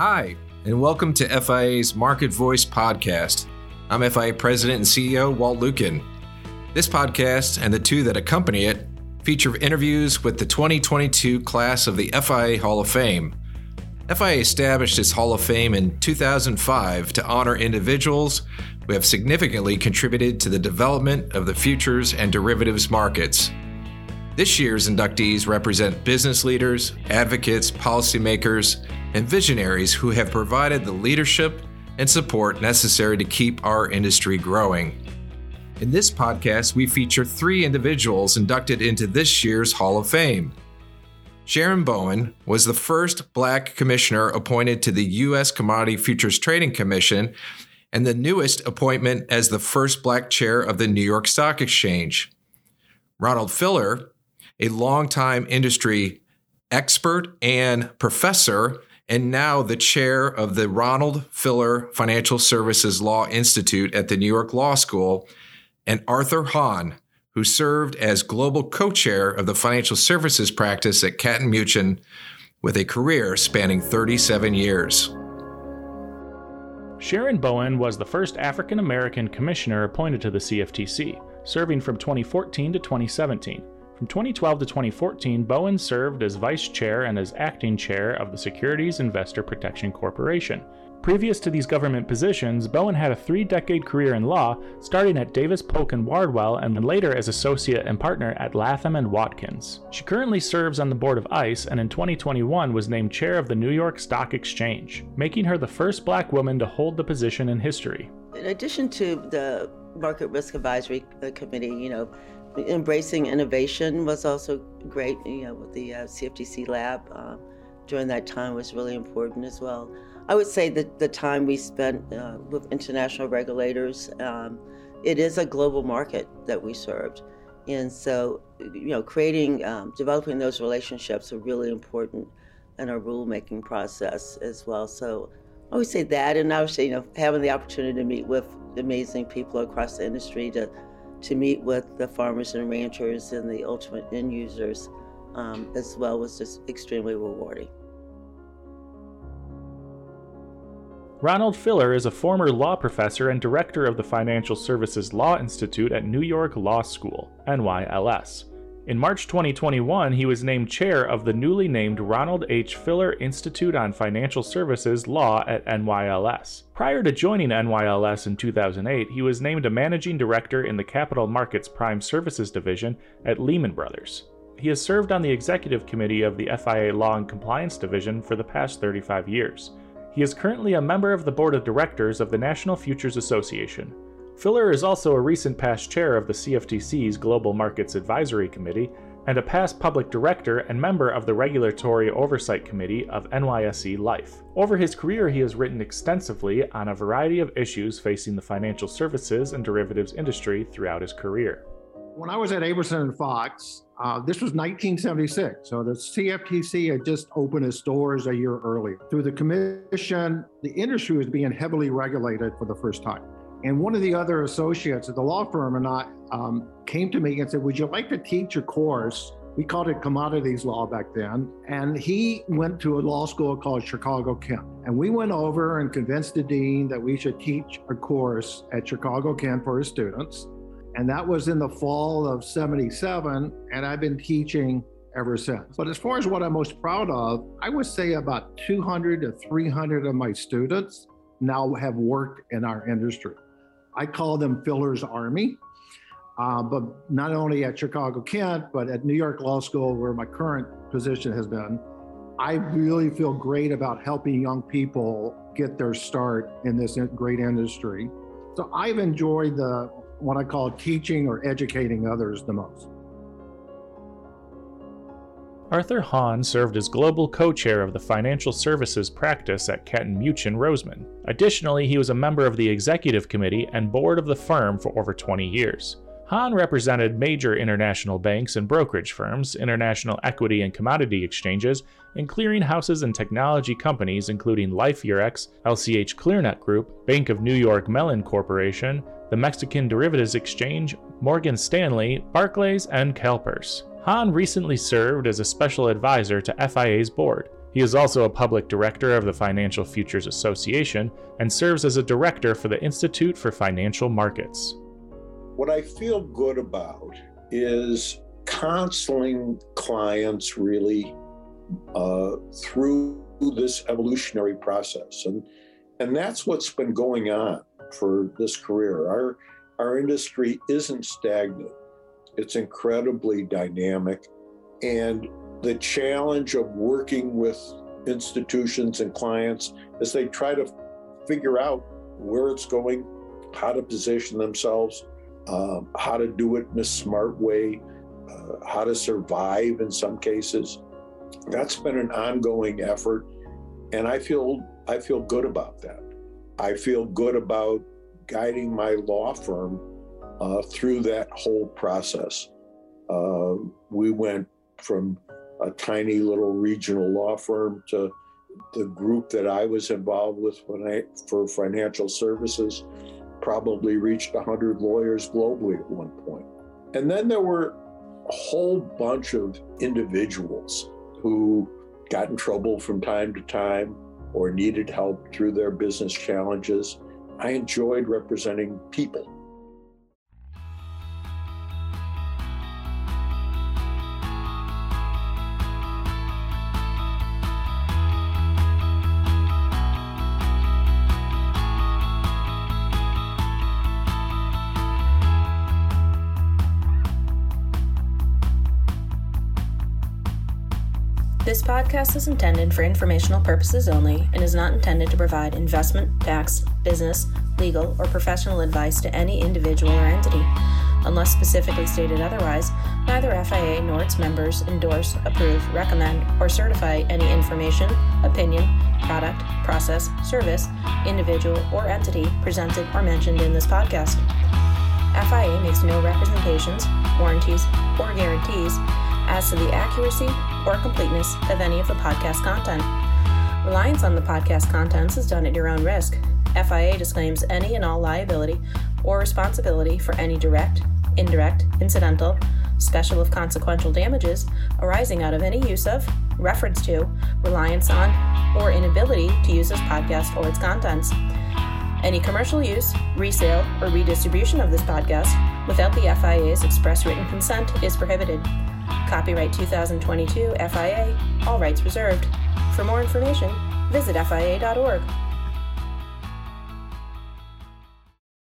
Hi, and welcome to FIA's Market Voice podcast. I'm FIA President and CEO Walt Lukken. This podcast and the two that accompany it feature interviews with the 2022 class of the FIA Hall of Fame. FIA established its Hall of Fame in 2005 to honor individuals who have significantly contributed to the development of the futures and derivatives markets. This year's inductees represent business leaders, advocates, policymakers, and visionaries who have provided the leadership and support necessary to keep our industry growing. In this podcast, we feature three individuals inducted into this year's Hall of Fame. Sharon Bowen was the first black commissioner appointed to the U.S. Commodity Futures Trading Commission and the newest appointment as the first black chair of the New York Stock Exchange. Ronald Filler, a longtime industry expert and professor, and now the chair of the Ronald Filler Financial Services Law Institute at the New York Law School, and Arthur Hahn, who served as global co chair of the financial services practice at Katten Muchin with a career spanning 37 years. Sharon Bowen was the first African American commissioner appointed to the CFTC, serving from 2014 to 2017. From 2012 to 2014, Bowen served as vice chair and as acting chair of the Securities Investor Protection Corporation. Previous to these government positions, Bowen had a three decade career in law, starting at Davis Polk and Wardwell and later as associate and partner at Latham and Watkins. She currently serves on the board of ICE and in 2021 was named chair of the New York Stock Exchange, making her the first black woman to hold the position in history. In addition to the Market Risk Advisory uh, Committee, you know, embracing innovation was also great. You know, with the uh, CFTC lab uh, during that time was really important as well. I would say that the time we spent uh, with international regulators, um, it is a global market that we served, and so you know, creating, um, developing those relationships are really important in our rulemaking process as well. So I would say that, and obviously, you know, having the opportunity to meet with amazing people across the industry to to meet with the farmers and ranchers and the ultimate end users um, as well was just extremely rewarding. Ronald Filler is a former law professor and director of the Financial Services Law Institute at New York Law School, NYLS. In March 2021, he was named chair of the newly named Ronald H. Filler Institute on Financial Services Law at NYLS. Prior to joining NYLS in 2008, he was named a managing director in the Capital Markets Prime Services Division at Lehman Brothers. He has served on the executive committee of the FIA Law and Compliance Division for the past 35 years. He is currently a member of the board of directors of the National Futures Association. Filler is also a recent past chair of the CFTC's Global Markets Advisory Committee and a past public director and member of the Regulatory Oversight Committee of NYSE Liffe. Over his career, he has written extensively on a variety of issues facing the financial services and derivatives industry throughout his career. When I was at Abramson and Fox, uh, this was 1976, so the CFTC had just opened its doors a year earlier. Through the commission, the industry was being heavily regulated for the first time. And one of the other associates at the law firm and I um, came to me and said, Would you like to teach a course? We called it commodities law back then. And he went to a law school called Chicago Kent. And we went over and convinced the dean that we should teach a course at Chicago Kent for his students. And that was in the fall of 77. And I've been teaching ever since. But as far as what I'm most proud of, I would say about 200 to 300 of my students now have worked in our industry. I call them Filler's Army. Uh, but not only at Chicago Kent, but at New York Law School, where my current position has been, I really feel great about helping young people get their start in this great industry. So I've enjoyed the what I call teaching or educating others the most. Arthur Hahn served as global co chair of the financial services practice at Katten Muchin Rosenman. Additionally, he was a member of the executive committee and board of the firm for over 20 years. Hahn represented major international banks and brokerage firms, international equity and commodity exchanges, and clearinghouses and technology companies including LIFFE Eurex, LCH Clearnet Group, Bank of New York Mellon Corporation, the Mexican Derivatives Exchange, Morgan Stanley, Barclays, and CalPERS. Hahn recently served as a special advisor to FIA's board. He is also a public director of the Financial Futures Association and serves as a director for the Institute for Financial Markets. What I feel good about is counseling clients really uh, through this evolutionary process. And, and that's what's been going on for this career. Our, our industry isn't stagnant, it's incredibly dynamic. And the challenge of working with institutions and clients as they try to figure out where it's going, how to position themselves, um, how to do it in a smart way, uh, how to survive in some cases. That's been an ongoing effort, and I feel I feel good about that. I feel good about guiding my law firm uh, through that whole process. Uh, we went from a tiny little regional law firm to the group that I was involved with when I for financial services probably reached 100 lawyers globally at one point. And then there were a whole bunch of individuals who got in trouble from time to time or needed help through their business challenges. I enjoyed representing people. This podcast is intended for informational purposes only and is not intended to provide investment, tax, business, legal, or professional advice to any individual or entity. Unless specifically stated otherwise, neither FIA nor its members endorse, approve, recommend, or certify any information, opinion, product, process, service, individual, or entity presented or mentioned in this podcast. FIA makes no representations, warranties, or guarantees as to the accuracy or completeness of any of the podcast content. Reliance on the podcast contents is done at your own risk. FIA disclaims any and all liability or responsibility for any direct, indirect, incidental, special of consequential damages arising out of any use of, reference to, reliance on, or inability to use this podcast or its contents. Any commercial use, resale, or redistribution of this podcast without the FIA's express written consent is prohibited. Copyright 2022 FIA, all rights reserved. For more information, visit FIA.org.